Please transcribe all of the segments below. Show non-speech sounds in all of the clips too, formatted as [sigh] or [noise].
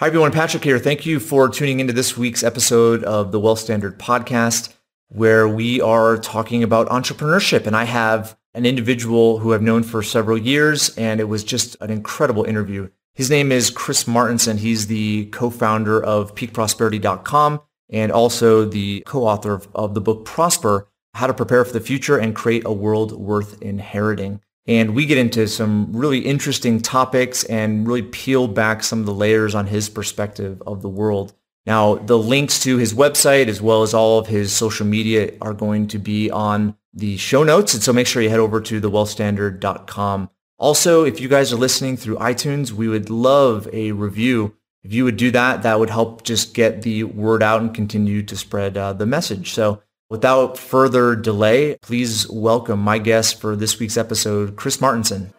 Hi, everyone. Patrick here. Thank you for tuning into this week's episode of the Wealth Standard podcast, where we are talking about entrepreneurship. And I have an individual who I've known for several years, and it was just an incredible interview. His name is Chris Martenson. He's the co-founder of peakprosperity.com and also the co-author of, of the book Prosper, How to Prepare for the Future and Create a World Worth Inheriting. And we get into some really interesting topics and really peel back some of the layers on his perspective of the world. Now, the links to his website as well as all of his social media are going to be on the show notes. And so make sure you head over to thewealthstandard.com. Also, if you guys are listening through iTunes, we would love a review. If you would do that, that would help just get the word out and continue to spread uh, the message. So Without further delay, please welcome my guest for this week's episode, Chris Martenson.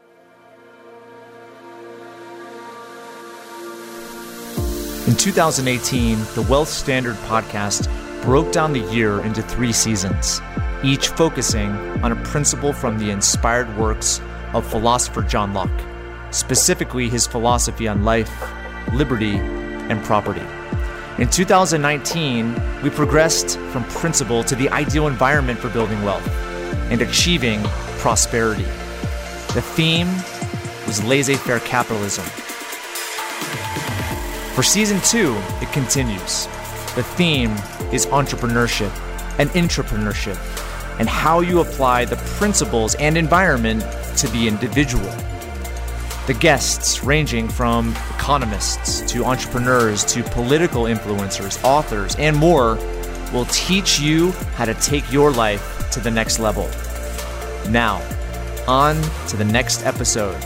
In 2018, the Wealth Standard podcast broke down the year into three seasons, each focusing on a principle from the inspired works of philosopher John Locke, specifically his philosophy on life, liberty, and property. In 2019, we progressed from principle to the ideal environment for building wealth and achieving prosperity. The theme was laissez faire capitalism. For season two, it continues. The theme is entrepreneurship and intrapreneurship and how you apply the principles and environment to the individual. The guests, ranging from economists to entrepreneurs to political influencers, authors, and more, will teach you how to take your life to the next level. Now, on to the next episode.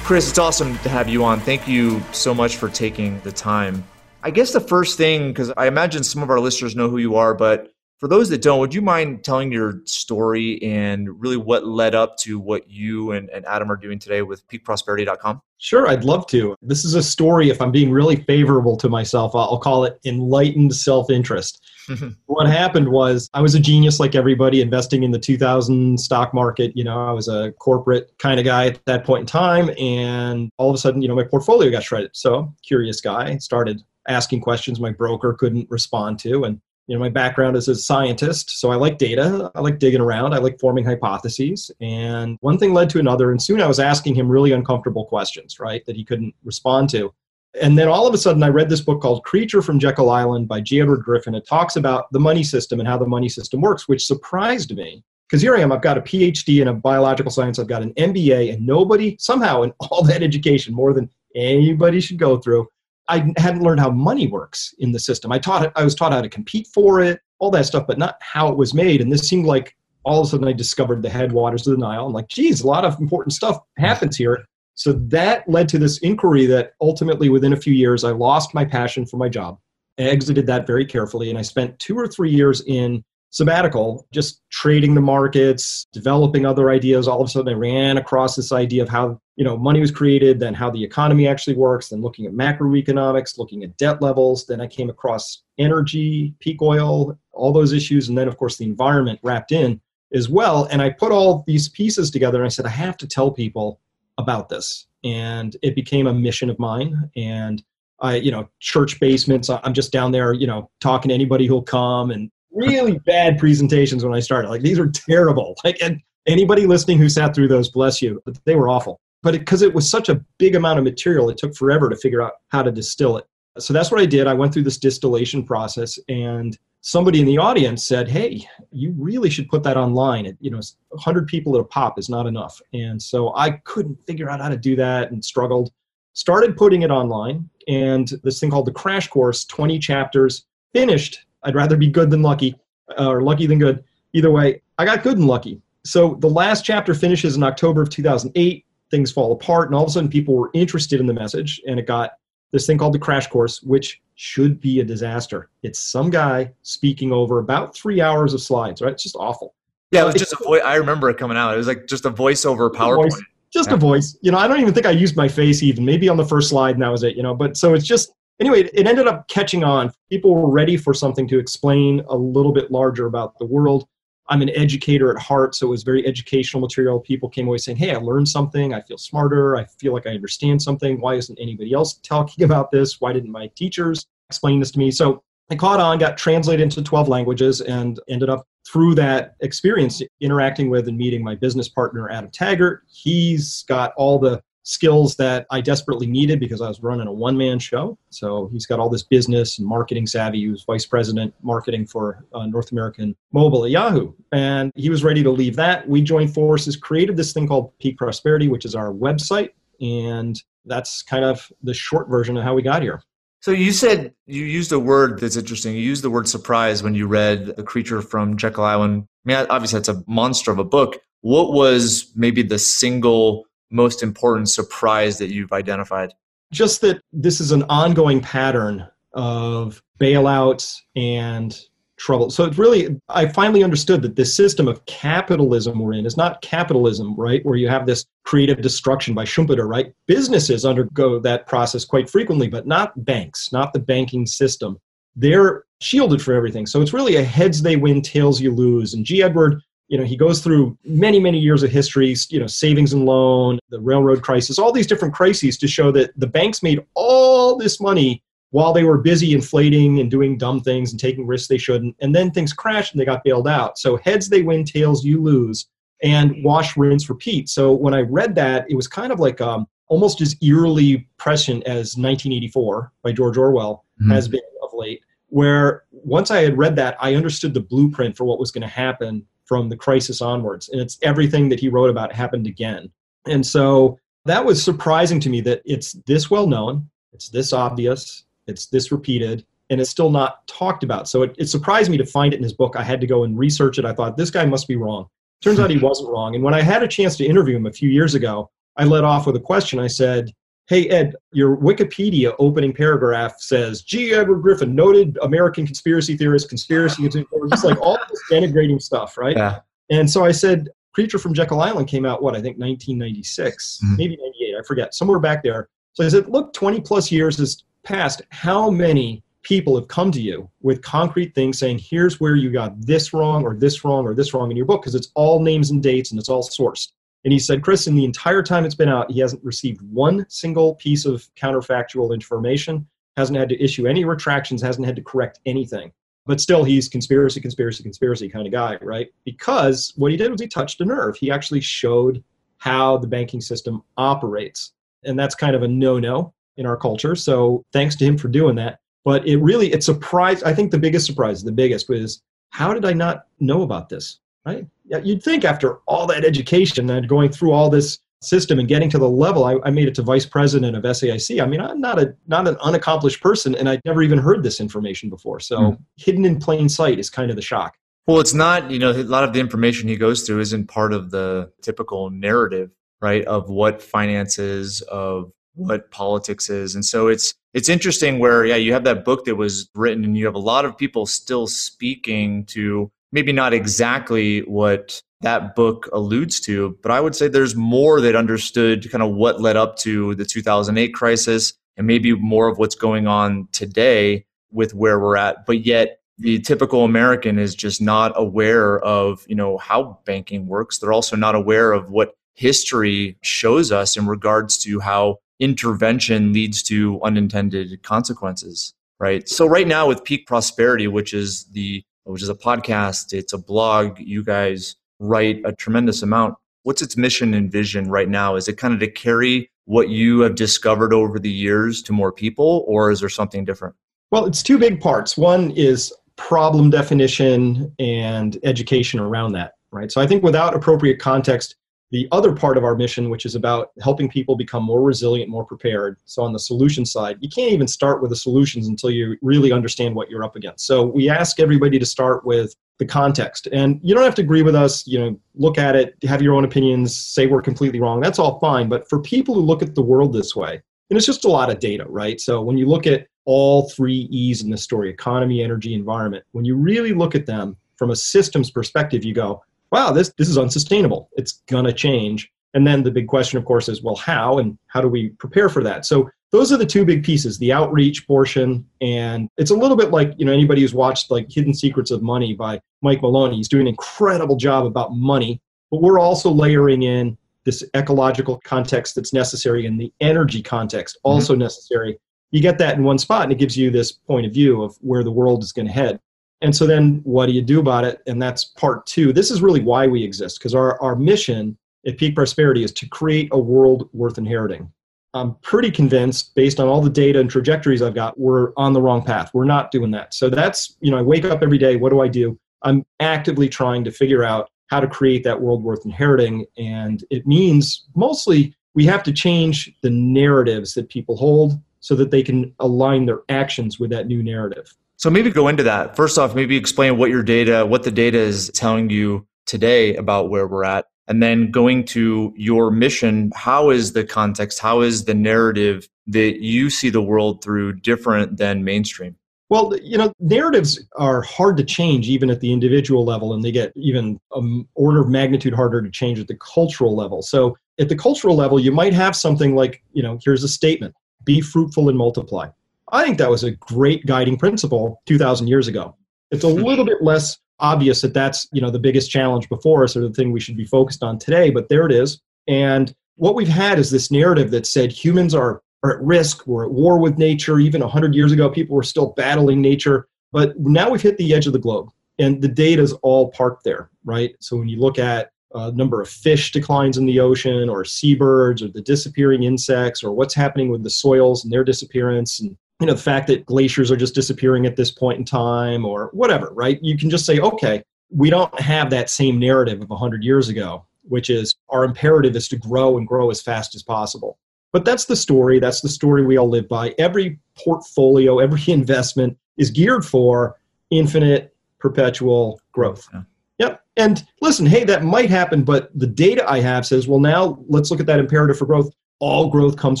Chris, it's awesome to have you on. Thank you so much for taking the time. I guess the first thing, because I imagine some of our listeners know who you are, but for those that don't, would you mind telling your story and really what led up to what you and, and Adam are doing today with peakprosperity.com? Sure, I'd love to. This is a story, if I'm being really favorable to myself, I'll call it enlightened self interest. [laughs] what happened was I was a genius like everybody investing in the 2000 stock market. You know, I was a corporate kind of guy at that point in time. And all of a sudden, you know, my portfolio got shredded. So, curious guy, started asking questions my broker couldn't respond to. And you know my background is as a scientist so i like data. I like digging around. I like forming hypotheses. And one thing led to another and soon i was asking him really uncomfortable questions right that he couldn't respond to. And then all of a sudden i read this book called creature from jekyll island by g edward griffin. It talks about the money system and how the money system works which surprised me because here i am i've got a phd in a biological science i've got an mba and nobody somehow in all [laughs] that education more than anybody should go through I hadn't learned how money works in the system. I taught it, I was taught how to compete for it, all that stuff, but not how it was made. And this seemed like all of a sudden I discovered the headwaters of the Nile. I'm like, geez, a lot of important stuff happens here. So that led to this inquiry that ultimately within a few years I lost my passion for my job. I exited that very carefully and I spent two or three years in sabbatical, just trading the markets, developing other ideas. All of a sudden, I ran across this idea of how you know money was created, then how the economy actually works, then looking at macroeconomics, looking at debt levels. Then I came across energy, peak oil, all those issues, and then of course the environment wrapped in as well. And I put all these pieces together, and I said I have to tell people about this, and it became a mission of mine. And I, you know, church basements. I'm just down there, you know, talking to anybody who'll come and really bad presentations when I started. Like these are terrible. Like and anybody listening who sat through those, bless you, but they were awful. But because it, it was such a big amount of material, it took forever to figure out how to distill it. So that's what I did. I went through this distillation process, and somebody in the audience said, "Hey, you really should put that online. It, you know, 100 people at a pop is not enough." And so I couldn't figure out how to do that and struggled. Started putting it online, and this thing called the Crash Course, 20 chapters, finished I'd rather be good than lucky, uh, or lucky than good. Either way, I got good and lucky. So the last chapter finishes in October of 2008. Things fall apart, and all of a sudden, people were interested in the message, and it got this thing called the crash course, which should be a disaster. It's some guy speaking over about three hours of slides, right? It's just awful. Yeah, it was just a voice. I remember it coming out. It was like just a voiceover PowerPoint. Voice, just yeah. a voice. You know, I don't even think I used my face even. Maybe on the first slide, and that was it. You know, but so it's just anyway, it ended up catching on. People were ready for something to explain a little bit larger about the world. I'm an educator at heart, so it was very educational material. People came away saying, Hey, I learned something. I feel smarter. I feel like I understand something. Why isn't anybody else talking [laughs] about this? Why didn't my teachers explain this to me? So I caught on, got translated into 12 languages, and ended up through that experience interacting with and meeting my business partner, Adam Taggart. He's got all the skills that I desperately needed because I was running a one man show. So he's got all this business and marketing savvy. He was vice president marketing for uh, North American Mobile at Yahoo. And he was ready to leave that. We joined forces, created this thing called Peak Prosperity, which is our website. And that's kind of the short version of how we got here. So you said you used a word that's interesting. You used the word surprise when you read A Creature from Jekyll Island. I mean, obviously, that's a monster of a book. What was maybe the single most important surprise that you've identified? Just that this is an ongoing pattern of bailouts and trouble. So it's really, I finally understood that this system of capitalism we're in is not capitalism, right? Where you have this creative destruction by Schumpeter, right? Businesses undergo that process quite frequently, but not banks, not the banking system. They're shielded for everything. So it's really a heads they win, tails you lose. And G. Edward you know he goes through many many years of history you know savings and loan the railroad crisis all these different crises to show that the banks made all this money while they were busy inflating and doing dumb things and taking risks they shouldn't and then things crashed and they got bailed out so heads they win tails you lose and wash rinse repeat so when i read that it was kind of like um, almost as eerily prescient as 1984 by george orwell mm-hmm. has been of late where once i had read that i understood the blueprint for what was going to happen from the crisis onwards. And it's everything that he wrote about happened again. And so that was surprising to me that it's this well known, it's this obvious, it's this repeated, and it's still not talked about. So it, it surprised me to find it in his book. I had to go and research it. I thought, this guy must be wrong. Turns out he [laughs] wasn't wrong. And when I had a chance to interview him a few years ago, I led off with a question. I said, Hey, Ed, your Wikipedia opening paragraph says G. Edward Griffin, noted American conspiracy theorist, conspiracy, just like all this denigrating stuff, right? Yeah. And so I said, Creature from Jekyll Island came out, what, I think 1996, mm-hmm. maybe 98, I forget, somewhere back there. So I said, look, 20 plus years has passed. How many people have come to you with concrete things saying, here's where you got this wrong or this wrong or this wrong in your book? Because it's all names and dates and it's all sourced. And he said, Chris, in the entire time it's been out, he hasn't received one single piece of counterfactual information, hasn't had to issue any retractions, hasn't had to correct anything. But still, he's conspiracy, conspiracy, conspiracy kind of guy, right? Because what he did was he touched a nerve. He actually showed how the banking system operates. And that's kind of a no no in our culture. So thanks to him for doing that. But it really, it surprised, I think the biggest surprise, the biggest was how did I not know about this? right? You'd think after all that education and going through all this system and getting to the level, I, I, made it to vice president of SAIC. I mean, I'm not a not an unaccomplished person, and I'd never even heard this information before. So mm. hidden in plain sight is kind of the shock. Well, it's not. You know, a lot of the information he goes through isn't part of the typical narrative, right? Of what finance is, of what politics is, and so it's it's interesting where yeah, you have that book that was written, and you have a lot of people still speaking to maybe not exactly what that book alludes to, but I would say there's more that understood kind of what led up to the 2008 crisis and maybe more of what's going on today with where we're at. But yet, the typical American is just not aware of, you know, how banking works. They're also not aware of what history shows us in regards to how intervention leads to unintended consequences, right? So right now with peak prosperity, which is the which is a podcast, it's a blog. You guys write a tremendous amount. What's its mission and vision right now? Is it kind of to carry what you have discovered over the years to more people, or is there something different? Well, it's two big parts. One is problem definition and education around that, right? So I think without appropriate context, the other part of our mission, which is about helping people become more resilient, more prepared. So, on the solution side, you can't even start with the solutions until you really understand what you're up against. So, we ask everybody to start with the context. And you don't have to agree with us, you know, look at it, have your own opinions, say we're completely wrong. That's all fine. But for people who look at the world this way, and it's just a lot of data, right? So, when you look at all three E's in the story economy, energy, environment when you really look at them from a systems perspective, you go, wow, this, this is unsustainable. It's going to change. And then the big question, of course, is well, how and how do we prepare for that? So those are the two big pieces the outreach portion and it's a little bit like you know anybody who's watched like hidden secrets of money by mike maloney he's doing an incredible job about money but we're also layering in this ecological context that's necessary and the energy context mm-hmm. also mm-hmm. necessary you get that in one spot and it gives you this point of view of where the world is going to head and so then what do you do about it? And that's part two. This is really why we exist because our, our mission at peak prosperity is to create a world worth inheriting. I'm pretty convinced based on all the data and trajectories i've got we're on the wrong path. We're not doing that. So that's you know i wake up every day what do i do? I'm actively trying to figure out how to create that world worth inheriting. And it means mostly we have to change the narratives that people hold so that they can align their actions with that new narrative. So maybe go into that. First off, maybe explain what your data, what the data is telling you today about where we're at. And then going to your mission, how is the context, how is the narrative that you see the world through different than mainstream? Well, you know, narratives are hard to change even at the individual level, and they get even an order of magnitude harder to change at the cultural level. So, at the cultural level, you might have something like, you know, here's a statement be fruitful and multiply. I think that was a great guiding principle 2,000 years ago. It's a little bit less obvious that that's, you know, the biggest challenge before us or the thing we should be focused on today, but there it is. And what we've had is this narrative that said humans are are at risk. We're at war with nature. Even 100 years ago, people were still battling nature. But now we've hit the edge of the globe, and the data is all parked there, right? So when you look at a uh, number of fish declines in the ocean, or seabirds, or the disappearing insects, or what's happening with the soils and their disappearance, and you know the fact that glaciers are just disappearing at this point in time, or whatever, right? You can just say, okay, we don't have that same narrative of 100 years ago, which is our imperative is to grow and grow as fast as possible. But that's the story. That's the story we all live by. Every portfolio, every [laughs] investment is geared for infinite, perpetual growth. Yeah. Yep. And listen, hey, that might happen, but the data I have says, well, now let's look at that imperative for growth. All growth comes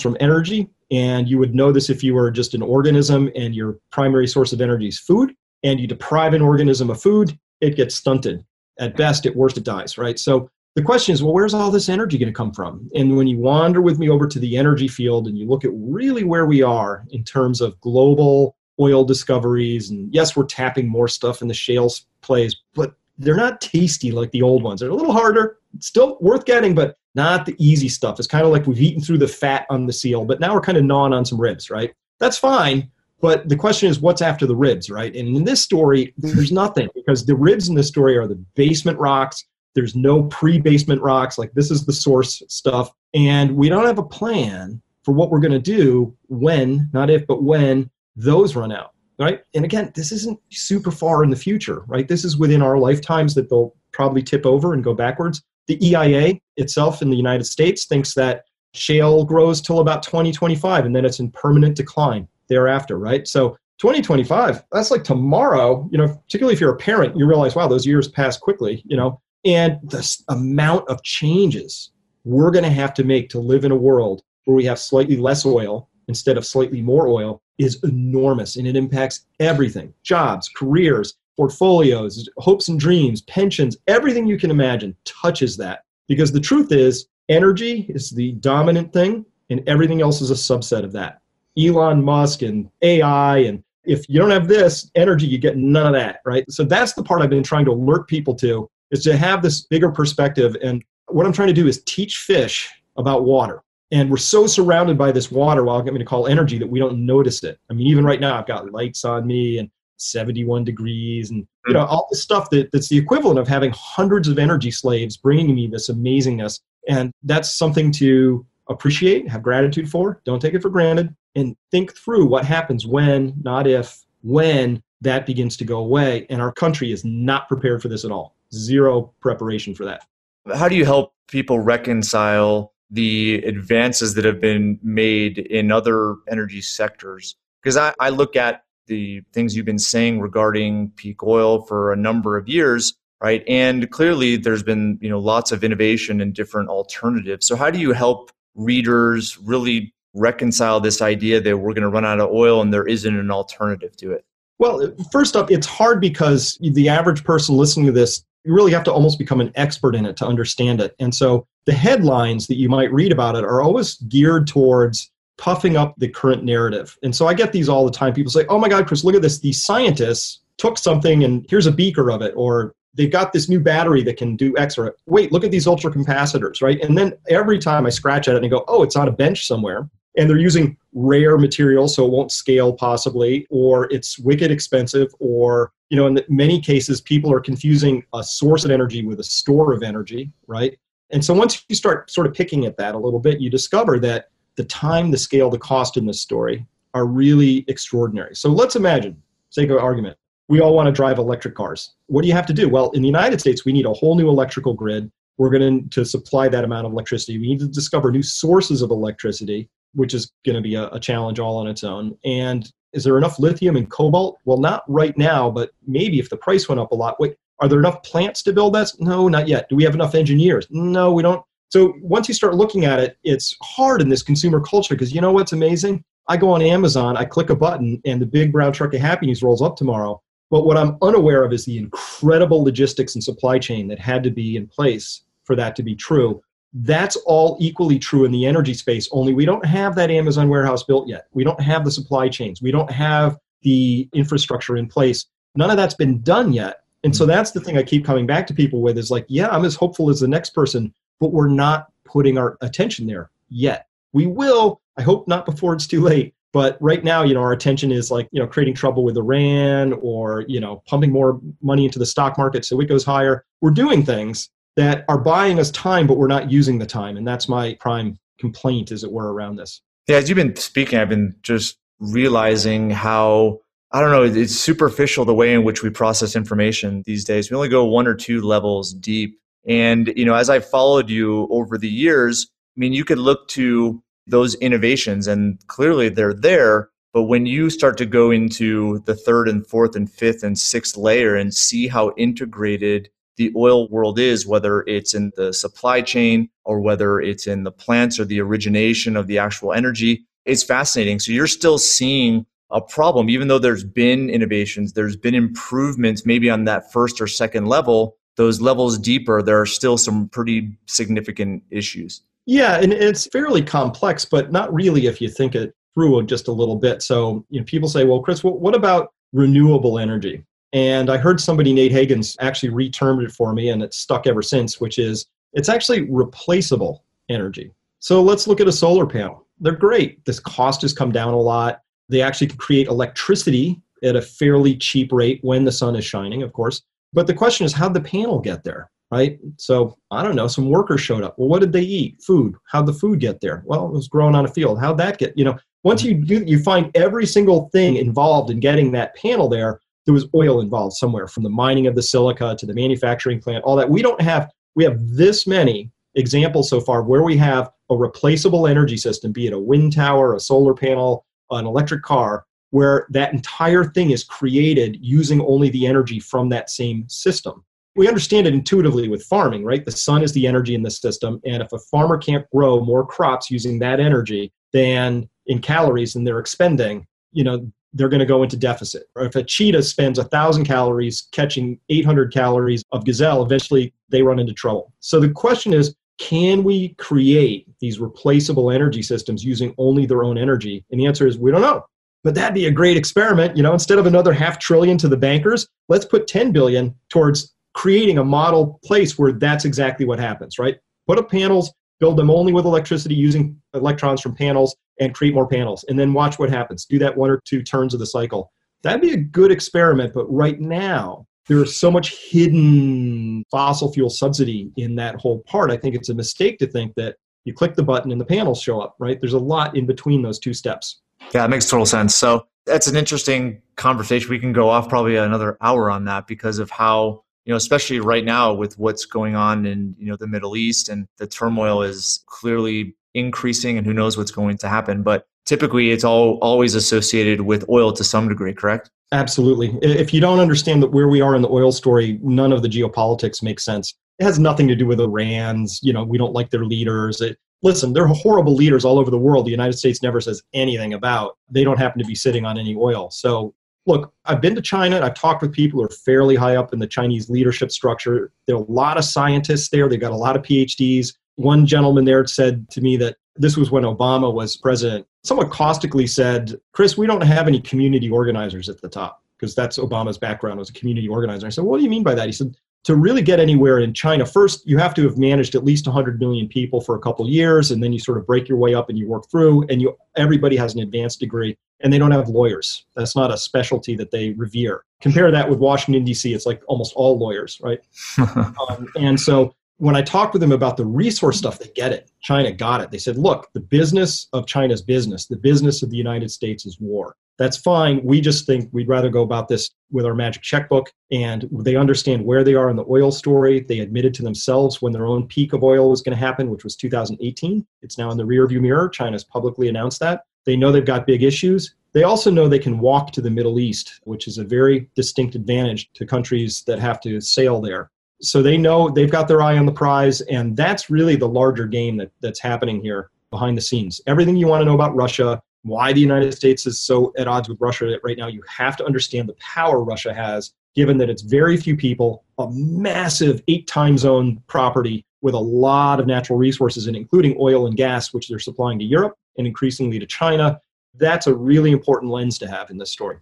from energy. And you would know this if you were just an organism and your primary source of energy is food, and you deprive an organism of food, it gets stunted. At best, at worst, it dies, right? So the question is, well, where's all this energy going to come from? And when you wander with me over to the energy field and you look at really where we are in terms of global oil discoveries, and yes, we're tapping more stuff in the shale plays, but they're not tasty like the old ones. They're a little harder, still worth getting, but not the easy stuff. It's kind of like we've eaten through the fat on the seal, but now we're kind of gnawing on some ribs, right? That's fine. But the question is, what's after the ribs, right? And in this story, there's nothing because the ribs in this story are the basement rocks there's no pre basement rocks. Like this is the source stuff. And we don't have a plan for what we're going to do when, not if, but when those run out. Right. And again, this isn't super far in the future, right? This is within our lifetimes that they'll probably tip over and go backwards. The EIA itself in the United States thinks that shale grows till about 2025 and then it's in permanent decline thereafter, right? So 2025, that's like tomorrow, you know, particularly if you're a parent, you realize, wow, those years pass quickly, you know, and the amount of changes we're going to have to make to live in a world where we have slightly less oil instead of slightly more oil is enormous and it impacts everything jobs, careers, portfolios, hopes and dreams, pensions, everything you can imagine touches that. Because the truth is, energy is the dominant thing and everything else is a subset of that. Elon Musk and AI and if you don't have this energy, you get none of that, right? So that's the part I've been trying to alert people to is to have this bigger perspective. And what I'm trying to do is teach fish about water. And we're so surrounded by this water, well, I'm going to call energy, that we don't notice it. I mean, even right now, I've got lights on me and 71 degrees and you mm. know all the stuff that, that's the equivalent of having hundreds of energy slaves bringing me this amazingness and that's something to appreciate have gratitude for don't take it for granted and think through what happens when not if when that begins to go away and our country is not prepared for this at all zero preparation for that. How do you help people reconcile the advances that have been made in other energy sectors? Because I, I look at the things you've been saying regarding peak oil for a number of years, right? And clearly there's been, you know, lots of innovation and different alternatives. So how do you help readers really reconcile this idea that we're going to run out of oil and there isn't an alternative to it? Well, first up, it's hard because the average person listening to this you really have to almost become an expert in it to understand it. And so the headlines that you might read about it are always geared towards puffing up the current narrative. And so I get these all the time. People say, oh my God, Chris, look at this. These scientists took something and here's a beaker of it, or they've got this new battery that can do X, or wait, look at these ultra capacitors, right? And then every time I scratch at it and go, oh, it's on a bench somewhere. And they're using rare material, so it won't scale possibly, or it's wicked expensive, or, you know, in many cases, people are confusing a source of energy with a store of energy, right? And so once you start sort of picking at that a little bit, you discover that the time, the scale, the cost in this story are really extraordinary. So let's imagine, sake of argument, we all want to drive electric cars. What do you have to do? Well, in the United States, we need a whole new electrical grid. We're going to supply that amount of electricity. We need to discover new sources of electricity, which is going to be a, a challenge all on its own. And is there enough lithium and cobalt? Well, not right now, but maybe if the price went up a lot. Wait, are there enough plants to build that? No, not yet. Do we have enough engineers? No, we don't. So once you start looking at it, it's hard in this consumer culture because you know what's amazing? I go on Amazon, I click a button, and the big brown truck of happiness rolls up tomorrow. But what I'm unaware of is the incredible logistics and supply chain that had to be in place for that to be true. That's all equally true in the energy space, only we don't have that Amazon warehouse built yet. We don't have the supply chains. We don't have the infrastructure in place. None of that's been done yet. And so mm-hmm. that's the thing I keep coming back to people with is like, yeah, I'm as hopeful as the next person, but we're not putting our attention there yet. We will, I hope not before it's too late, but right now, you know, our attention is like, you know, creating trouble with Iran or, you know, pumping more money into the stock market so it goes higher. We're doing things that are buying us time, but we're not using the time. And that's my prime complaint, as it were, around this. Yeah, as you've been speaking, I've been just realizing how I don't know, it's superficial the way in which we process information these days. We only go one or two levels deep. And, you know, as I've followed you over the years, I mean, you could look to those innovations and clearly they're there but when you start to go into the third and fourth and fifth and sixth layer and see how integrated the oil world is, whether it's in the supply chain or whether it's in the plants or the origination of the actual energy, it's fascinating. So you're still seeing a problem, even though there's been innovations, there's been improvements maybe on that first or second level. Those levels deeper, there are still some pretty significant issues. Yeah, and it's fairly complex, but not really if you think it through just a little bit. So, you know, people say, well, Chris, what about renewable energy? And I heard somebody, Nate Hagens, actually retermed it for me, and it's stuck ever since, which is it's actually replaceable energy. So let's look at a solar panel. They're great. This cost has come down a lot. They actually can create electricity at a fairly cheap rate when the sun is shining, of course. But the question is, how'd the panel get there? right? So I don't know, some workers showed up. Well, what did they eat? Food. How'd the food get there? Well, it was grown on a field. How'd that get, you know, once you do, you find every single thing involved in getting that panel there, there was oil involved somewhere from the mining of the silica to the manufacturing plant, all that. We don't have, we have this many examples so far where we have a replaceable energy system, be it a wind tower, a solar panel, an electric car, where that entire thing is created using only the energy from that same system we understand it intuitively with farming, right? The sun is the energy in the system. And if a farmer can't grow more crops using that energy than in calories than they're expending, you know, they're going to go into deficit. Or if a cheetah spends 1,000 calories catching 800 calories of gazelle, eventually they run into trouble. So the question is, can we create these replaceable energy systems using only their own energy? And the answer is we don't know. But that'd be a great experiment. You know, instead of another half trillion to the bankers, let's put 10 billion towards creating a model place where that's exactly what happens, right? Put up panels, build them only with electricity using electrons from panels, and create more panels. And then watch what happens. Do that one or two turns of the cycle. That'd be a good experiment, but right now, there's so much hidden fossil fuel subsidy in that whole part. I think it's a mistake to think that you click the button and the panels show up, right? There's a lot in between those two steps. Yeah, it makes total sense. So that's an interesting conversation. We can go off probably another hour on that because of how you know, especially right now with what's going on in, you know, the Middle East and the turmoil is clearly increasing and who knows what's going to happen. But typically it's all always associated with oil to some degree, correct? Absolutely. If you don't understand that where we are in the oil story, none of the geopolitics makes sense. It has nothing to do with Iran's, you know, we don't like their leaders. It, listen, they're horrible leaders all over the world. The United States never says anything about. They don't happen to be sitting on any oil. So look, I've been to China. I've talked with people who are fairly high up in the Chinese leadership structure. There are a lot of scientists there. They've got a lot of PhDs. One gentleman there said to me that this was when Obama was president, somewhat caustically said, Chris, we don't have any community organizers at the top because that's Obama's background as a community organizer. I said, what do you mean by that? He said, to really get anywhere in China, first you have to have managed at least 100 million people for a couple years, and then you sort of break your way up and you work through, and you everybody has an advanced degree, and they don't have lawyers. That's not a specialty that they revere. Compare that with Washington D.C. It's like almost all lawyers, right? [laughs] um, and so when I talked with them about the resource stuff, they get it. China got it. They said, look, the business of China's business, the business of the United States is war. That's fine. We just think we'd rather go about this with our magic checkbook. And they understand where they are in the oil story. They admitted to themselves when their own peak of oil was going to happen, which was 2018. It's now in the rearview mirror. China's publicly announced that. They know they've got big issues. They also know they can walk to the Middle East, which is a very distinct advantage to countries that have to sail there so they know they've got their eye on the prize, and that's really the larger game that, that's happening here behind the scenes. Everything you want to know about Russia, why the United States is so at odds with Russia right now, you have to understand the power Russia has, given that it's very few people, a massive eight time zone property with a lot of natural resources, and including oil and gas, which they're supplying to Europe and increasingly to China. That's a really important lens to have in this story.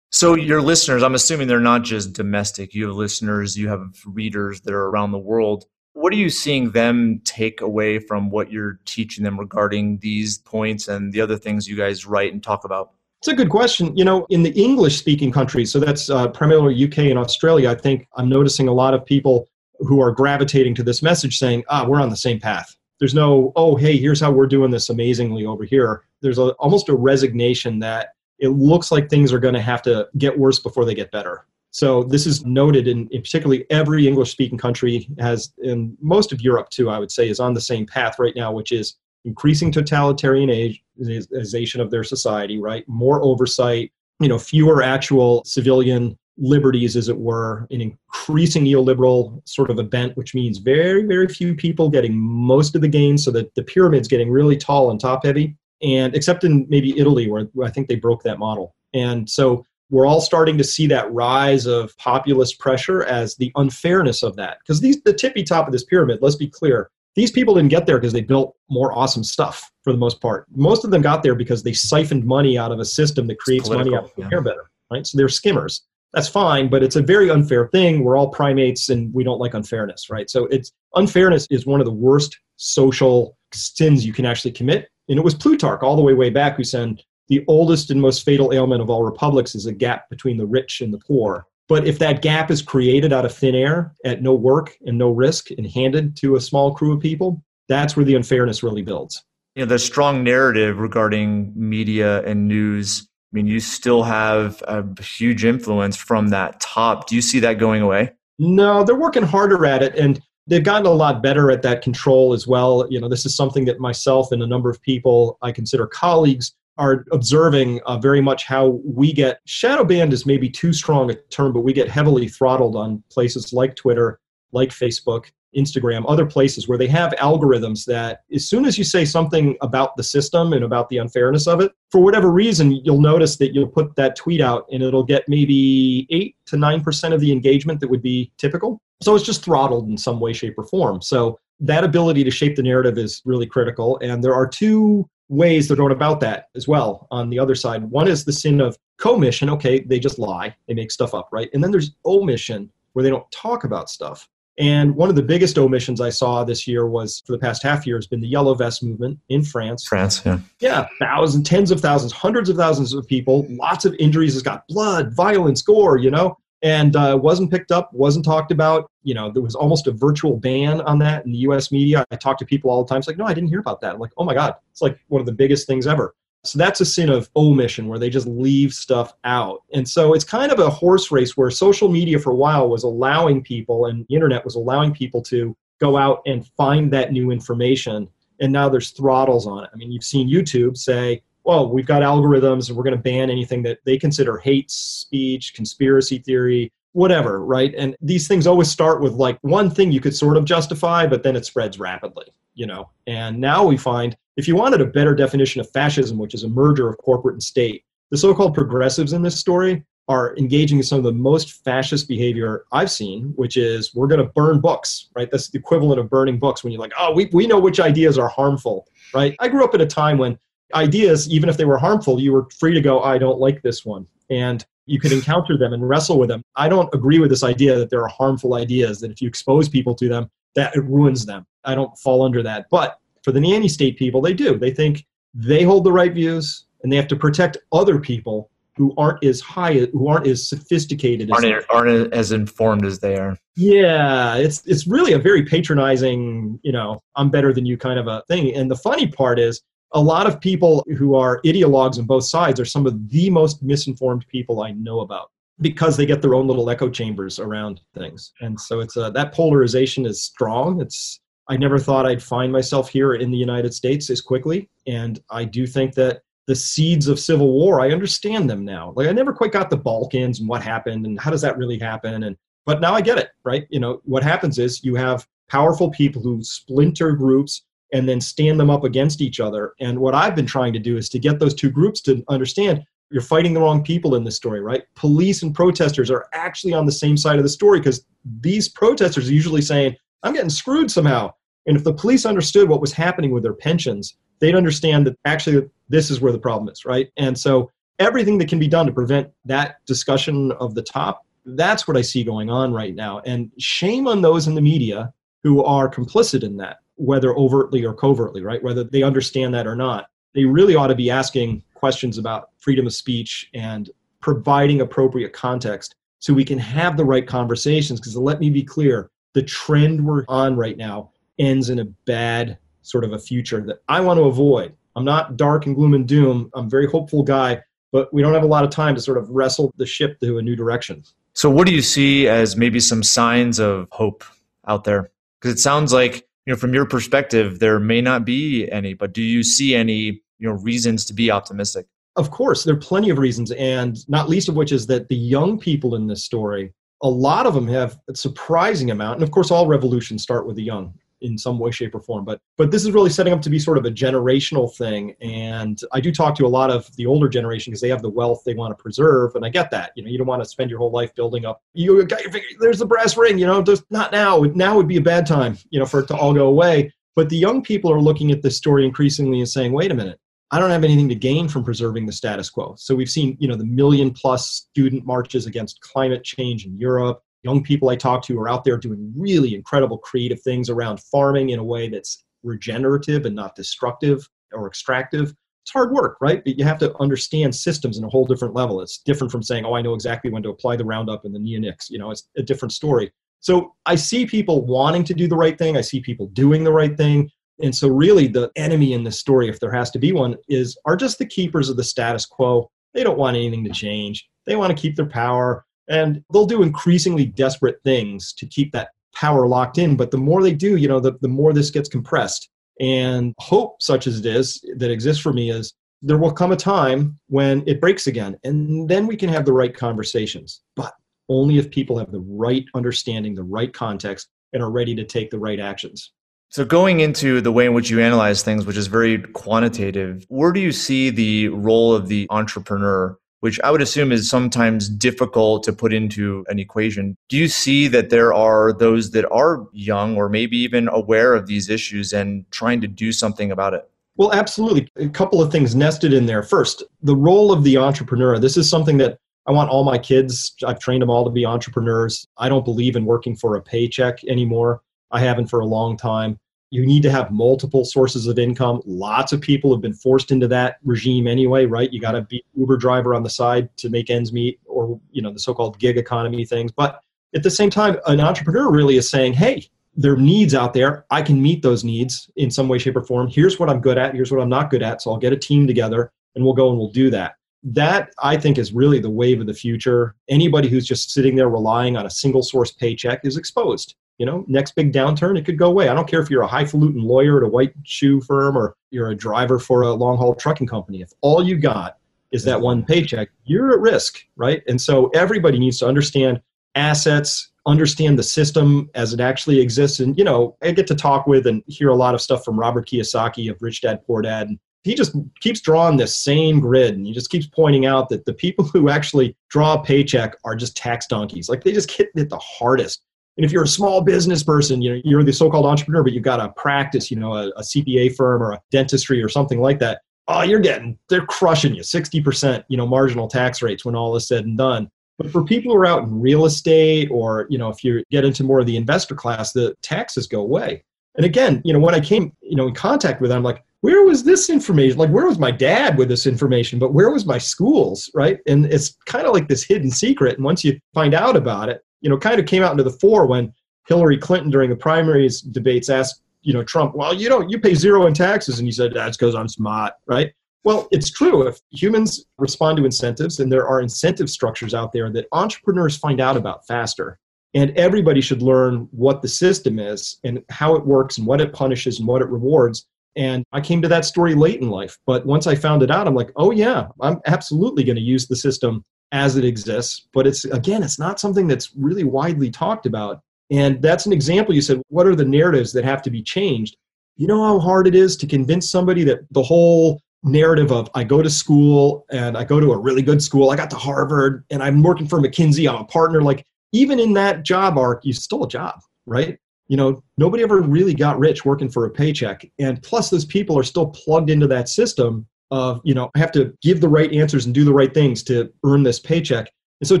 So your listeners, I'm assuming they're not just domestic. You have listeners, you have readers that are around the world. What are you seeing them take away from what you're teaching them regarding these points and the other things you guys write and talk about? It's a good question. You know, in the English speaking countries, so that's uh, primarily UK and Australia, I think I'm noticing a lot of people who are gravitating to this message saying, ah, we're on the same path. There's no, oh, hey, here's how we're doing this amazingly over here. There's a, almost a resignation that it looks like things are going to have to get worse before they get better. So this is noted in, in particularly every English speaking country has, in most of Europe too, I would say, is on the same path right now, which is increasing totalitarianization of their society, right? More oversight, you know, fewer actual civilian liberties, as it were, an increasing neoliberal sort of event, which means very, very few people getting most of the gains, so that the pyramid's getting really tall and top heavy and except in maybe Italy, where I think they broke that model. And so we're all starting to see that rise of populist pressure as the unfairness of that. Because these the tippy top of this pyramid, let's be clear, these people didn't get there because they built more awesome stuff for the most part. Most of them got there because they siphoned money out of a system that creates money out of the yeah. better. Right? So they're skimmers. That's fine, but it's a very unfair thing. We're all primates and we don't like unfairness, right? So it's unfairness is one of the worst social sins you can actually commit and it was Plutarch all the way, way back who said the oldest and most fatal ailment of all republics is a gap between the rich and the poor. But if that gap is created out of thin air at no work and no risk and handed to a small crew of people, that's where the unfairness really builds. You know, the strong narrative regarding media and news. I mean, you still have a huge influence from that top. Do you see that going away? No, they're working harder at it. And they've gotten a lot better at that control as well. You know, this is something that myself and a number of people I consider colleagues are observing uh, very much how we get shadow banned is maybe too strong a term, but we get heavily throttled on places like Twitter, like Facebook, Instagram, other places where they have algorithms that as soon as you say something about the system and about the unfairness of it, for whatever reason, you'll notice that you'll put that tweet out and it'll get maybe 8 to 9% of the engagement that would be typical. So it's just throttled in some way, shape, or form. So that ability to shape the narrative is really critical. And there are two ways they're going about that as well on the other side. One is the sin of commission. Okay, they just lie, they make stuff up, right? And then there's omission, where they don't talk about stuff. And one of the biggest omissions I saw this year was for the past half year has been the yellow vest movement in France. France, yeah. Yeah, thousands, tens of thousands, hundreds of thousands of people, lots of injuries. It's got blood, violence, gore, you know and uh, wasn't picked up, wasn't talked about. You know, there was almost a virtual ban on that in the U.S. media. I talk to people all the time. It's like, no, I didn't hear about that. I'm like, oh my god, it's like one of the biggest things ever. So that's a sin of omission where they just leave stuff out. And so it's kind of a horse race where social media for a while was allowing people and the internet was allowing people to go out and find that new information. And now there's throttles on it. I mean, you've seen YouTube say, well, we've got algorithms and we're going to ban anything that they consider hate speech, conspiracy theory, whatever, right? And these things always start with like one thing you could sort of justify, but then it spreads rapidly, you know. And now we find if you wanted a better definition of fascism, which is a merger of corporate and state, the so called progressives in this story are engaging in some of the most fascist behavior I've seen, which is we're going to burn books, right? That's the equivalent of burning books when you're like, oh, we, we know which ideas are harmful, right? I grew up at a time when ideas, even if they were harmful, you were free to go, I don't like this one. And you could encounter them and wrestle with them. I don't agree with this idea that there are harmful ideas, that if you expose people to them, that it ruins them. I don't fall under that. But for the nanny state people, they do. They think they hold the right views and they have to protect other people who aren't as high, who aren't as sophisticated, aren't, as aren't as informed as they are. Yeah, it's it's really a very patronizing, you know, I'm better than you kind of a thing. And the funny part is, a lot of people who are ideologues on both sides are some of the most misinformed people I know about because they get their own little echo chambers around things. And so it's uh, that polarization is strong. It's I never thought I'd find myself here in the United States as quickly, and I do think that the seeds of civil war i understand them now. Like i never quite got the balkans and what happened and how does that really happen and but now i get it right? You know what happens is you have powerful people who splinter groups and then stand them up against each other. And what i've been trying to do is to get those two groups to understand you're fighting the wrong people in this story right? Police and protesters are actually on the same side of the story because these protesters are usually saying i'm getting screwed somehow and if the police understood what was happening with their pensions they'd understand that actually this is where the problem is, right? And so everything that can be done to prevent that discussion of the top, that's what I see going on right now. And shame on those in the media who are complicit in that, whether overtly or covertly, right? Whether they understand that or not. They really ought to be asking questions about freedom of speech and providing appropriate context so we can have the right conversations. Because let me be clear the trend we're on right now ends in a bad sort of a future that I want to avoid. I'm not dark and gloom and doom. I'm a very hopeful guy, but we don't have a lot of time to sort of wrestle the ship to a new direction. So, what do you see as maybe some signs of hope out there? Because it sounds like, you know, from your perspective, there may not be any, but do you see any, you know, reasons to be optimistic? Of course, there are plenty of reasons, and not least of which is that the young people in this story, a lot of them have a surprising amount, and of course, all revolutions start with the young in some way shape or form but but this is really setting up to be sort of a generational thing and i do talk to a lot of the older generation because they have the wealth they want to preserve and i get that you know you don't want to spend your whole life building up you got your there's the brass ring you know just not now now would be a bad time you know for it to all go away but the young people are looking at this story increasingly and saying wait a minute I don't have anything to gain from preserving the status quo. So we've seen, you know, the million plus student marches against climate change in Europe young people I talk to are out there doing really incredible creative things around farming in a way that's regenerative and not destructive or extractive. It's hard work, right? But you have to understand systems in a whole different level. It's different from saying, oh, I know exactly when to apply the Roundup and the neonics. You know, it's a different story. So I see people wanting to do the right thing. I see people doing the right thing. And so really the enemy in this story, if there has to be one, is are just the keepers of the status quo. They don't want anything to change. They want to keep their power. And they'll do increasingly desperate things to keep that power locked in. But the more they do, you know, the, the more this gets compressed. And hope, such as it is, that exists for me is there will come a time when it breaks again. And then we can have the right conversations. But only if people have the right understanding, the right context, and are ready to take the right actions. So, going into the way in which you analyze things, which is very quantitative, where do you see the role of the entrepreneur which I would assume is sometimes difficult to put into an equation. Do you see that there are those that are young or maybe even aware of these issues and trying to do something about it? Well, absolutely. A couple of things nested in there. First, the role of the entrepreneur. This is something that I want all my kids, I've trained them all to be entrepreneurs. I don't believe in working for a paycheck anymore. I haven't for a long time you need to have multiple sources of income. Lots of people have been forced into that regime anyway right? You got to be uber driver on the side to make ends meet or you know the so-called gig economy things. But at the same time an entrepreneur really is saying hey there are needs out there. I can meet those needs in some way shape or form. Here's what i'm good at. Here's what i'm not good at. So i'll get a team together and we'll go and we'll do that. That i think is really the wave of the future. Anybody who's just sitting there relying on a single source paycheck is exposed you know, next big downturn, it could go away. I don't care if you're a highfalutin lawyer at a white shoe firm or you're a driver for a long haul trucking company. If all you got is that one paycheck, you're at risk, right? And so everybody needs to understand assets, understand the system as it actually exists. And, you know, I get to talk with and hear a lot of stuff from Robert Kiyosaki of Rich Dad Poor Dad. And he just keeps drawing this same grid and he just keeps pointing out that the people [laughs] who actually draw a paycheck are just tax donkeys. Like they just get hit the hardest. And if you're a small business person, you know, you're the so-called entrepreneur, but you've got a practice, you know, a, a CPA firm or a dentistry or something like that. Oh, you're getting, they're crushing you, 60%, you know, marginal tax rates when all is said and done. But for people who are out in real estate or, you know, if you get into more of the investor class, the taxes go away. And again, you know, when I came, you know, in contact with them, I'm like, where was this information? Like, where was my dad with this information? But where was my schools, right? And it's kind of like this hidden secret. And once you find out about it, you know, kind of came out into the fore when Hillary Clinton during the primaries debates asked, you know, Trump, well, you know, you pay zero in taxes. And he said, that's because I'm smart, right? Well, it's true. If humans respond to incentives, and there are incentive structures out there that entrepreneurs find out about faster. And everybody should learn what the system is and how it works and what it punishes and what it rewards. And I came to that story late in life. But once I found it out, I'm like, oh, yeah, I'm absolutely going to use the system as it exists. But it's, again, it's not something that's really widely talked about. And that's an example. You said, what are the narratives that have to be changed? You know how hard it is to convince somebody that the whole narrative of I go to school and I go to a really good school, I got to Harvard and I'm working for McKinsey, I'm a partner. Like, even in that job arc, you stole a job, right? You know, nobody ever really got rich working for a paycheck. And plus, those people are still plugged into that system of, you know, I have to give the right answers and do the right things to earn this paycheck. And so it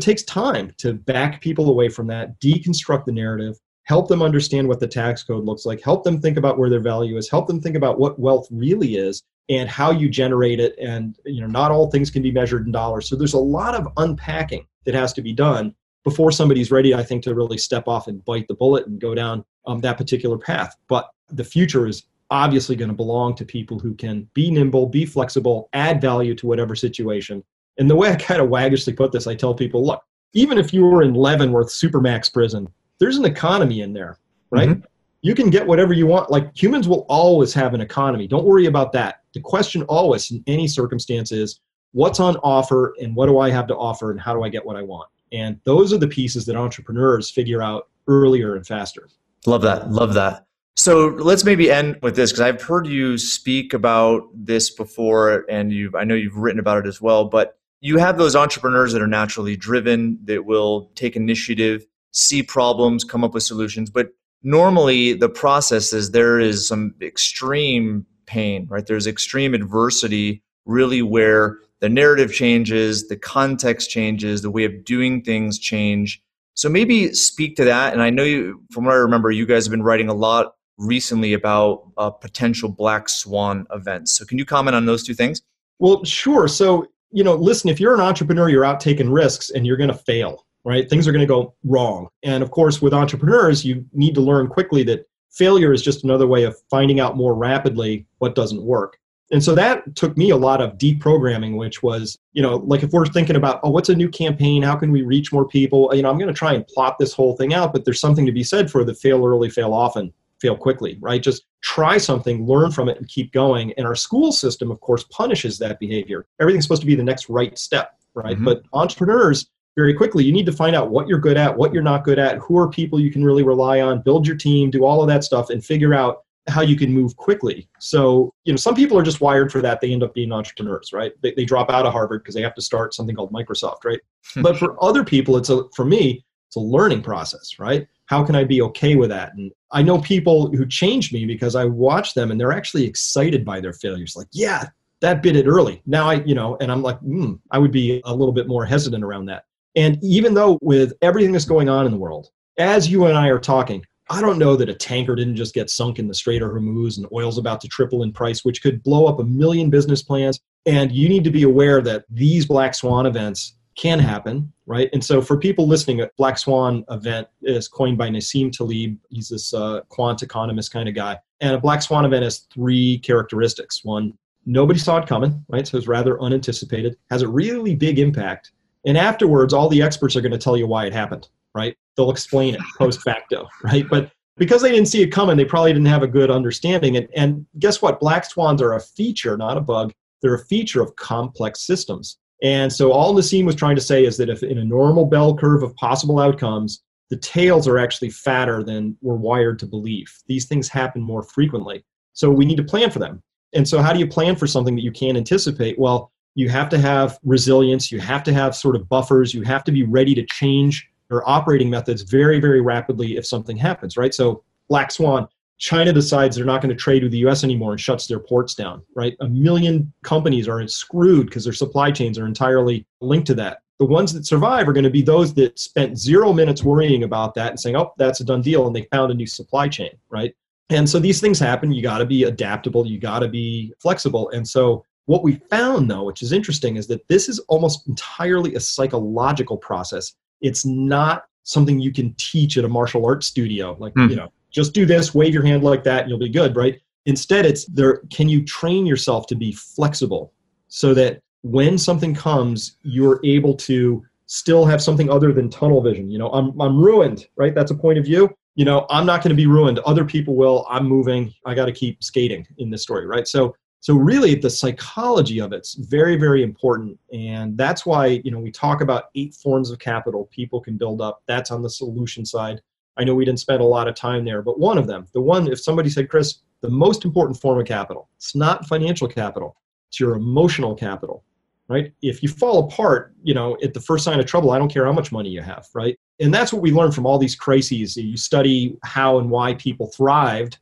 takes time to back people away from that, deconstruct the narrative, help them understand what the tax code looks like, help them think about where their value is, help them think about what wealth really is and how you generate it. And, you know, not all things can be measured in dollars. So there's a lot of unpacking that has to be done before somebody's ready, I think, to really step off and bite the bullet and go down um, that particular path. But the future is obviously going to belong to people who can be nimble, be flexible, add value to whatever situation. And the way I kind of waggishly put this, I tell people, look, even if you were in Leavenworth Supermax prison, there's an economy in there, right? Mm-hmm. You can get whatever you want. Like humans will always have an economy. Don't worry about that. The question always, in any circumstance, is what's on offer and what do I have to offer and how do I get what I want? And those are the pieces that entrepreneurs figure out earlier and faster. Love that. Love that. So let's maybe end with this because I've heard you speak about this before and you've I know you've written about it as well, but you have those entrepreneurs that are naturally driven that will take initiative, see problems, come up with solutions, but normally the process is there is some extreme pain, right? There's extreme adversity really where the narrative changes, the context changes, the way of doing things change. So maybe speak to that. And I know you, from what I remember, you guys have been writing a lot recently about uh, potential black swan events. So can you comment on those two things? Well, sure. So, you know, listen, if you're an entrepreneur, you're out taking risks and you're going to fail, right? Things are going to go wrong. And of course, with entrepreneurs, you need to learn quickly that failure is just another way of finding out more rapidly what doesn't work. And so that took me a lot of deprogramming, which was, you know, like if we're thinking about, oh, what's a new campaign? How can we reach more people? You know, I'm going to try and plot this whole thing out, but there's something to be said for the fail early, fail often, fail quickly, right? Just try something, learn from it, and keep going. And our school system, of course, punishes that behavior. Everything's supposed to be the next right step, right? Mm-hmm. But entrepreneurs, very quickly, you need to find out what you're good at, what you're not good at, who are people you can really rely on, build your team, do all of that stuff, and figure out how you can move quickly. So, you know, some people are just wired for that. They end up being entrepreneurs, right? They, they drop out of Harvard because they have to start something called Microsoft, right? but for other people, it's a, for me, it's a learning process, right? How can I be okay with that? And I know people who changed me because I watch them and they're actually excited by their failures. Like, yeah, that bit it early. Now I, you know, and I'm like, hmm, I would be a little bit more hesitant around that. And even though with everything that's going on in the world, as you and I are talking, I don't know that a tanker didn't just get sunk in the Strait of Hormuz and oil's about to triple in price, which could blow up a million business plans. And you need to be aware that these black swan events can happen, right? And so for people listening, a black swan event is coined by Nassim Taleb. He's this uh, quant economist kind of guy. And a black swan event has three characteristics. One, nobody saw it coming, right? So it's rather unanticipated, has a really big impact. And afterwards, all the experts are going to tell you why it happened right? They'll explain it post facto, [laughs] right? But because they didn't see it coming, they probably didn't have a good understanding. And, and guess what? Black swans are a feature, not a bug. They're a feature of complex systems. And so all Nassim was trying to say is that if in a normal bell curve of possible outcomes, the tails are actually fatter than we're wired to believe. These things happen more frequently. So we need to plan for them. And so, how do you plan for something that you can't anticipate? Well, you have to have resilience, you have to have sort of buffers, you have to be ready to change your operating methods very, very rapidly if something happens, right? So, Black Swan, China decides they're not going to trade with the US anymore and shuts their ports down, right? A million companies are screwed because their supply chains are entirely linked to that. The ones that survive are going to be those that spent zero minutes worrying about that and saying, oh, that's a done deal, and they found a new supply chain, right? And so these things happen. You got to be adaptable, you got to be flexible. And so what we found, though, which is interesting, is that this is almost entirely a psychological process. It's not something you can teach at a martial arts studio. Like, mm. you know, just do this, wave your hand like that, and you'll be good, right? Instead, it's there. Can you train yourself to be flexible so that when something comes, you're able to still have something other than tunnel vision? You know, I'm, I'm ruined, right? That's a point of view. You know, I'm not going to be ruined. Other people will. I'm moving. I got to keep skating in this story, right? So so really the psychology of it's very very important. And that's why you know we talk about eight forms of capital people can build up. That's on the solution side. I know we didn't spend a lot of time there but one of them the one if somebody said chris the most important form of capital it's not financial capital it's your emotional capital right? If you fall apart you know at the first sign of trouble i don't care how much money you have right? And that's what we learn from all these crises. You study how and why people thrived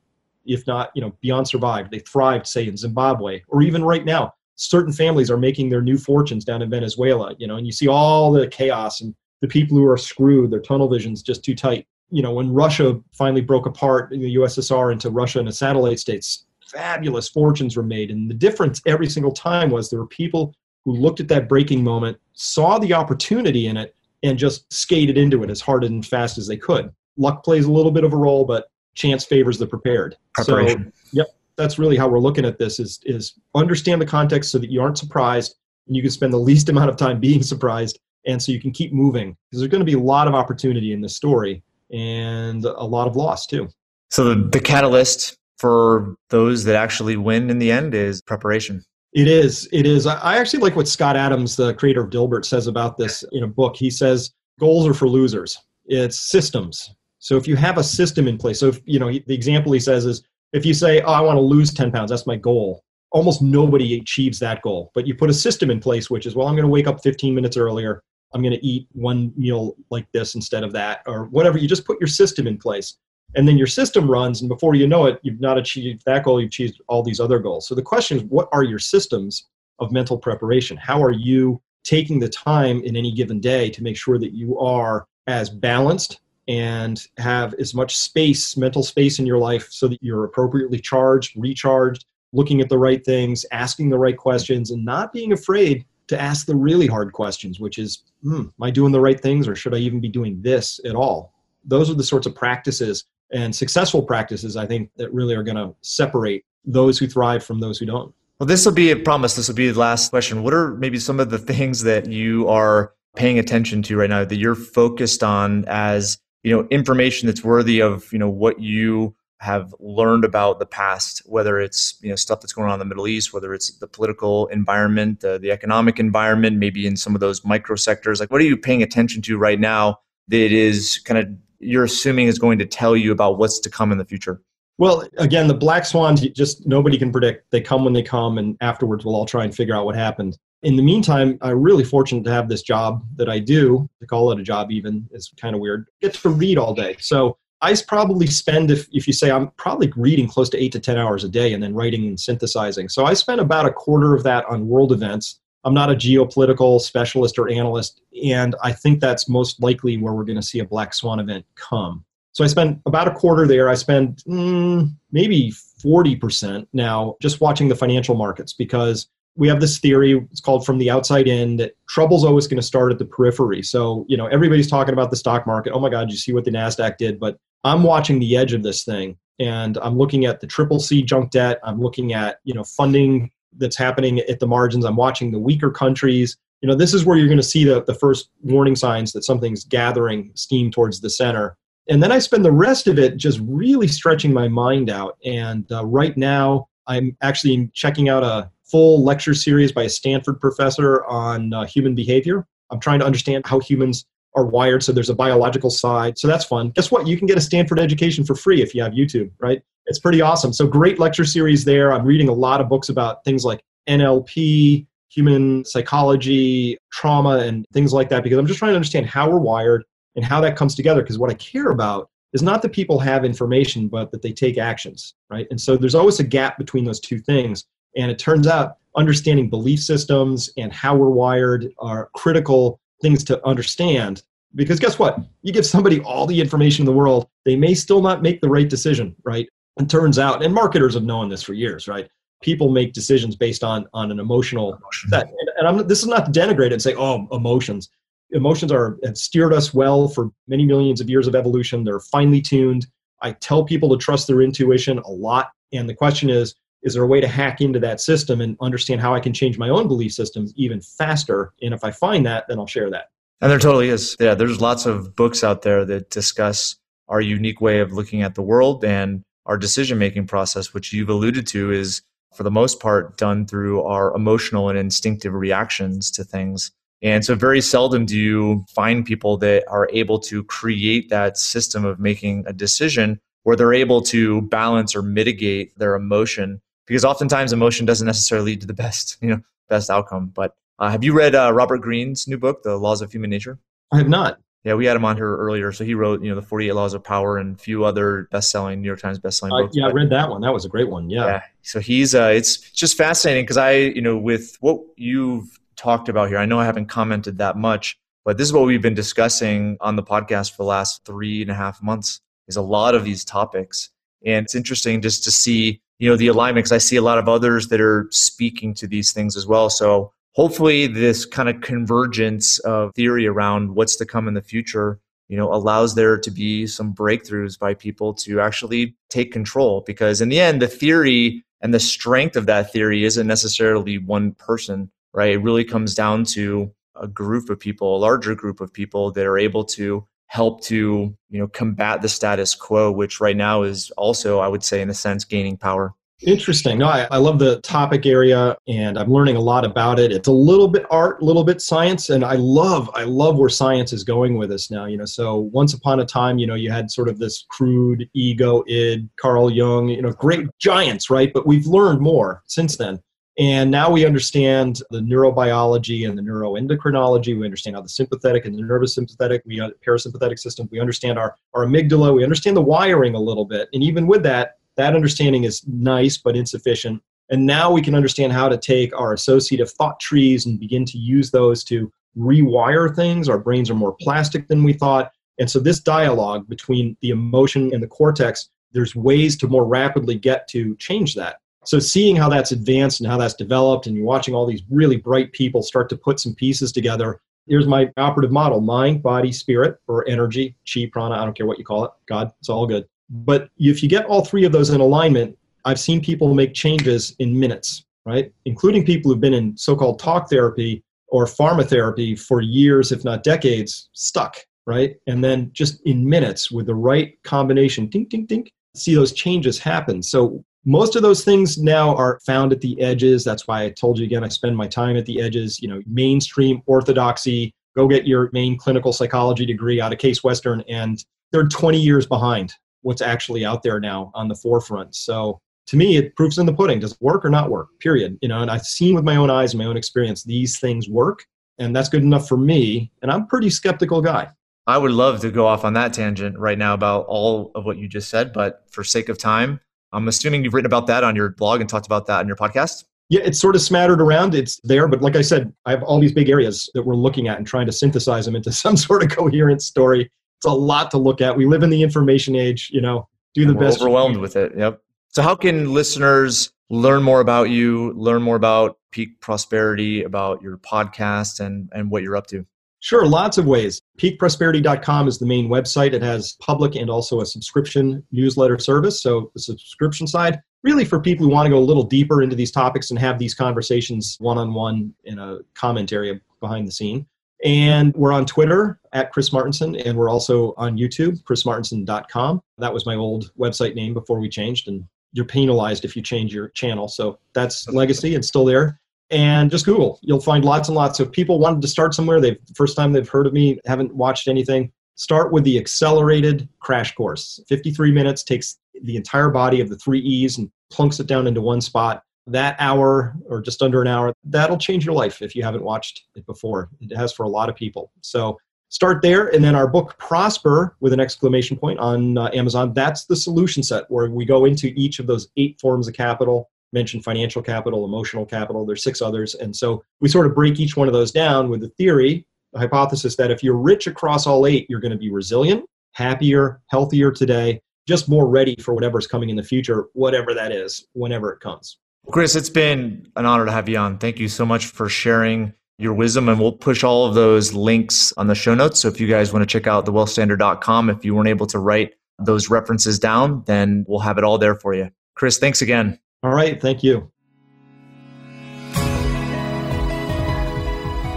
if not, you know, beyond survived. They thrived, say, in Zimbabwe, or even right now. Certain families are making their new fortunes down in Venezuela, you know, and you see all the chaos and the people who are screwed, their tunnel vision's just too tight. You know, when Russia finally broke apart in the USSR into Russia and a satellite states, fabulous fortunes were made. And the difference every single time was there were people who looked at that breaking moment, saw the opportunity in it, and just skated into it as hard and fast as they could. Luck plays a little bit of a role, but chance favors the prepared. Preparation. So, yep, that's really how we're looking at this is is understand the context so that you aren't surprised and you can spend the least [laughs] amount of time being surprised and so you can keep moving because there's going to be a lot of opportunity in this story and a lot of loss too. So the, the catalyst for those that actually win in the end is preparation. It is. It is. I actually like what Scott Adams, the creator of Dilbert, says about this in a book. He says goals are for losers. It's systems. So if you have a system in place, so if, you know the example he says is if you say, "Oh, I want to lose 10 pounds, that's my goal." Almost nobody achieves that goal. But you put a system in place, which is, well, I'm going to wake up 15 minutes earlier. I'm going to eat one meal like this instead of that, or whatever. You just put your system in place, and then your system runs, and before you know it, you've not achieved that goal. You've achieved all these other goals. So the question is, what are your systems of mental preparation? How are you taking the time in any given day to make sure that you are as balanced and have as much space, mental space in your life so that you're appropriately charged, recharged, looking at the right things, asking the right questions, and not being afraid to ask the really hard questions, which is, hmm, am I doing the right things or should I even be doing this at all? Those are the sorts of practices and successful practices, I think, that really are going to separate those who thrive from those who don't. Well, this will be a promise. This will be the last question. What are maybe some of the things that you are paying attention to right now that you're focused on as you know information that's worthy of you know what you have learned about the past whether it's you know stuff that's going on in the middle east whether it's the political environment uh, the economic environment maybe in some of those micro sectors like what are you paying attention to right now that is kind of you're assuming is going to tell you about what's to come in the future well, again, the black swans, just nobody can predict. They come when they come, and afterwards we'll all try and figure out what happened in the meantime, I'm really fortunate to have this job that I do. To call it a job, even, is kind of weird. Get to read all day. So I probably spend, if, if you say I'm probably reading close to eight to 10 hours a day and then writing and synthesizing. So I spend about a quarter of that on world events. I'm not a geopolitical specialist or analyst, and I think that's most likely where we're going to see a black swan event come. So I spend about a quarter there. I spend mm, maybe 40% now just watching the financial markets because we have this theory it's called from the outside in that trouble's always going to start at the periphery. So you know everybody's talking about the stock market. Oh my god you see what the nasdaq did but i'm watching the edge of this thing and i'm looking at the triple c junk debt. I'm looking at you know funding that's happening at the margins. I'm watching the weaker countries. You know this is where you're going to see the, the first warning signs that something's gathering steam towards the center. And then i spend the rest of it just really stretching my mind out and uh, right now i'm actually checking out a full lecture series by a Stanford professor on uh, human behavior. I'm trying to understand how humans are wired. So there's a biological side. So that's fun. Guess what? You can get a Stanford education for free if you have YouTube, right? It's pretty awesome. So great lecture series there. I'm reading a lot of books about things like NLP, human psychology, trauma, and things like that because I'm just trying to understand how we're wired and how that comes together. Because what I care about is not that people have information, but that they take actions, right? And so there's always a gap between those two things. And it turns out understanding belief systems and how we're wired are critical things to understand. Because guess what? You give somebody all the information in the world, they may still not make the right decision, right? And turns out, and marketers have known this for years, right? People make decisions based on on an emotional set. And, and I'm, this is not to denigrate it and say, oh, emotions emotions are have steered us well for many millions of years of evolution. They're finely tuned. I tell people to trust their intuition a lot. And the question is, is there a way to hack into that system and understand how I can change my own belief systems even faster? And if I find that, then I'll share that. And there totally is. Yeah, there's lots of books out there that discuss our unique way of looking at the world and our decision making process, which you've alluded to is for the most part done through our emotional and instinctive reactions to things. And so, very seldom do you find people that are able to create that system of making a decision where they're able to balance or mitigate their emotion. Because oftentimes, emotion doesn't necessarily lead to the best, [laughs] you know, best outcome. But uh, have you read uh, Robert Greene's new book, The Laws of Human Nature? I have not. Yeah, we had him on here earlier. So he wrote, you know, the 48 Laws of Power and a few other best-selling New York Times best-selling uh, books. Yeah, I read that one. That was a great one. Yeah. yeah. So he's, uh, it's just fascinating because I, you know, with what you've talked about here. I know I haven't commented that much, but this is what we've been discussing on the podcast for the last three and a half months is a lot of these topics. And it's interesting just to see, you know, the alignment because I see a lot of others that are speaking to these things as well. So hopefully this kind of convergence of theory around what's to come in the future, you know, allows there to be some breakthroughs by people to actually take control. Because in the end, the theory and the strength of that theory isn't necessarily one person right? It really comes down to a group of people, a larger group of people that are able to help to, you know, combat the status quo, which right now is also, I would say, in a sense, gaining power. Interesting. No, I, I love the topic area and I'm learning a lot about it. It's a little bit art, a little bit science, and I love, I love where science is going with us now. You know, so once upon a time, you know, you had sort of this crude ego id, Carl Jung, you know, great giants, right? But we've learned more since then. And now we understand the neurobiology and the neuroendocrinology. We understand how the sympathetic and the nervous sympathetic, we parasympathetic system. We understand our, our amygdala. We understand the wiring a little bit. And even with that, that understanding is nice but insufficient. And now we can understand how to take our associative thought trees and begin to use those to rewire things. Our brains are more plastic than we thought. And so, this dialogue between the emotion and the cortex, there's ways to more rapidly get to change that. So seeing how that's advanced and how that's developed, and you're watching all these really bright people start to put some pieces together. Here's my operative model: mind, body, spirit, or energy, chi, prana. I don't care what you call it. God, it's all good. But if you get all three of those in alignment, I've seen people make changes in minutes, right? Including people who've been in so-called talk therapy or pharmacotherapy for years, if not decades, stuck, right? And then just in minutes with the right combination, ding, ding, ding, see those changes happen. So most of those things now are found at the edges. That's why I told you again, I spend my time at the edges. You know, mainstream orthodoxy, go get your main clinical psychology degree out of Case Western, and they're 20 years behind what's actually out there now on the forefront. So to me, it proves in the pudding. Does it work or not work? Period. You know, and I've seen with my own eyes and my own experience, these things work, and that's good enough for me. And I'm pretty skeptical guy. I would love to go off on that tangent right now about all of what you just said, but for sake of time, I'm assuming you've written about that on your blog and talked about that on your podcast. Yeah, it's sort of smattered around. It's there, but like I said, I have all these big areas that we're looking at and trying to synthesize them into [laughs] some sort of coherent story. It's a lot to look at. We live in the information age, you know, do the and best. Overwhelmed with it. Yep. So, how can listeners learn more about you, learn more about Peak Prosperity, about your podcast, and and what you're up to? Sure, lots of ways. Peakprosperity.com is the main website. It has public and also a subscription newsletter service. So, the subscription side, really for people who want to go a little deeper into these topics and have these conversations one on one in a comment area behind the scene. And we're on Twitter at Chris Martenson, and we're also on YouTube, chrismartenson.com. That was my old website name before we changed, and you're penalized if you change your channel. So that's legacy and still there. And just Google. You'll find lots and lots of people wanted to start somewhere. They've first time they've heard of me, haven't watched anything. Start with the accelerated crash course. 53 minutes takes the entire body of the three E's and plunks it down into one spot. That hour or just under an hour, that'll change your life if you haven't watched it before. It has for a lot of people. So start there. And then our book, Prosper, with an exclamation point on uh, Amazon, that's the solution set where we go into each of those eight forms of capital mentioned financial capital, emotional capital, there's six others. And so we sort of break each one of those down with the theory, the hypothesis that if you're rich across all eight, you're going to be resilient, happier, healthier today, just more ready for whatever's coming in the future, whatever that is, whenever it comes. Chris, it's been an honor to have you on. Thank you so much for sharing your wisdom and we'll push all of those links on the show notes. So if you guys want to check out thewealthstandard.com, if you weren't able to write those references down, then we'll have it all there for you. Chris, thanks again. All right. Thank you.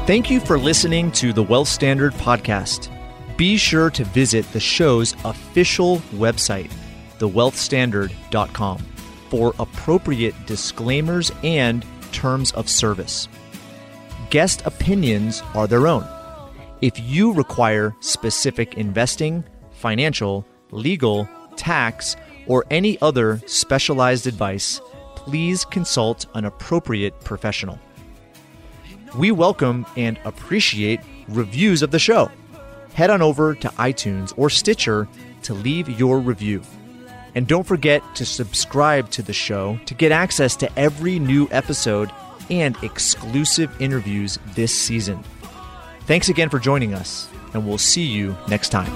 Thank you for listening to the Wealth Standard Podcast. Be sure to visit the show's official website, thewealthstandard.com, for appropriate disclaimers and terms of service. Guest opinions are their own. If you require specific investing, financial, legal, tax, or any other specialized advice, please consult an appropriate professional. We welcome and appreciate reviews of the show. Head on over to iTunes or Stitcher to leave your review. And don't forget to subscribe to the show to get access to every new episode and exclusive interviews this season. Thanks again for joining us, and we'll see you next time.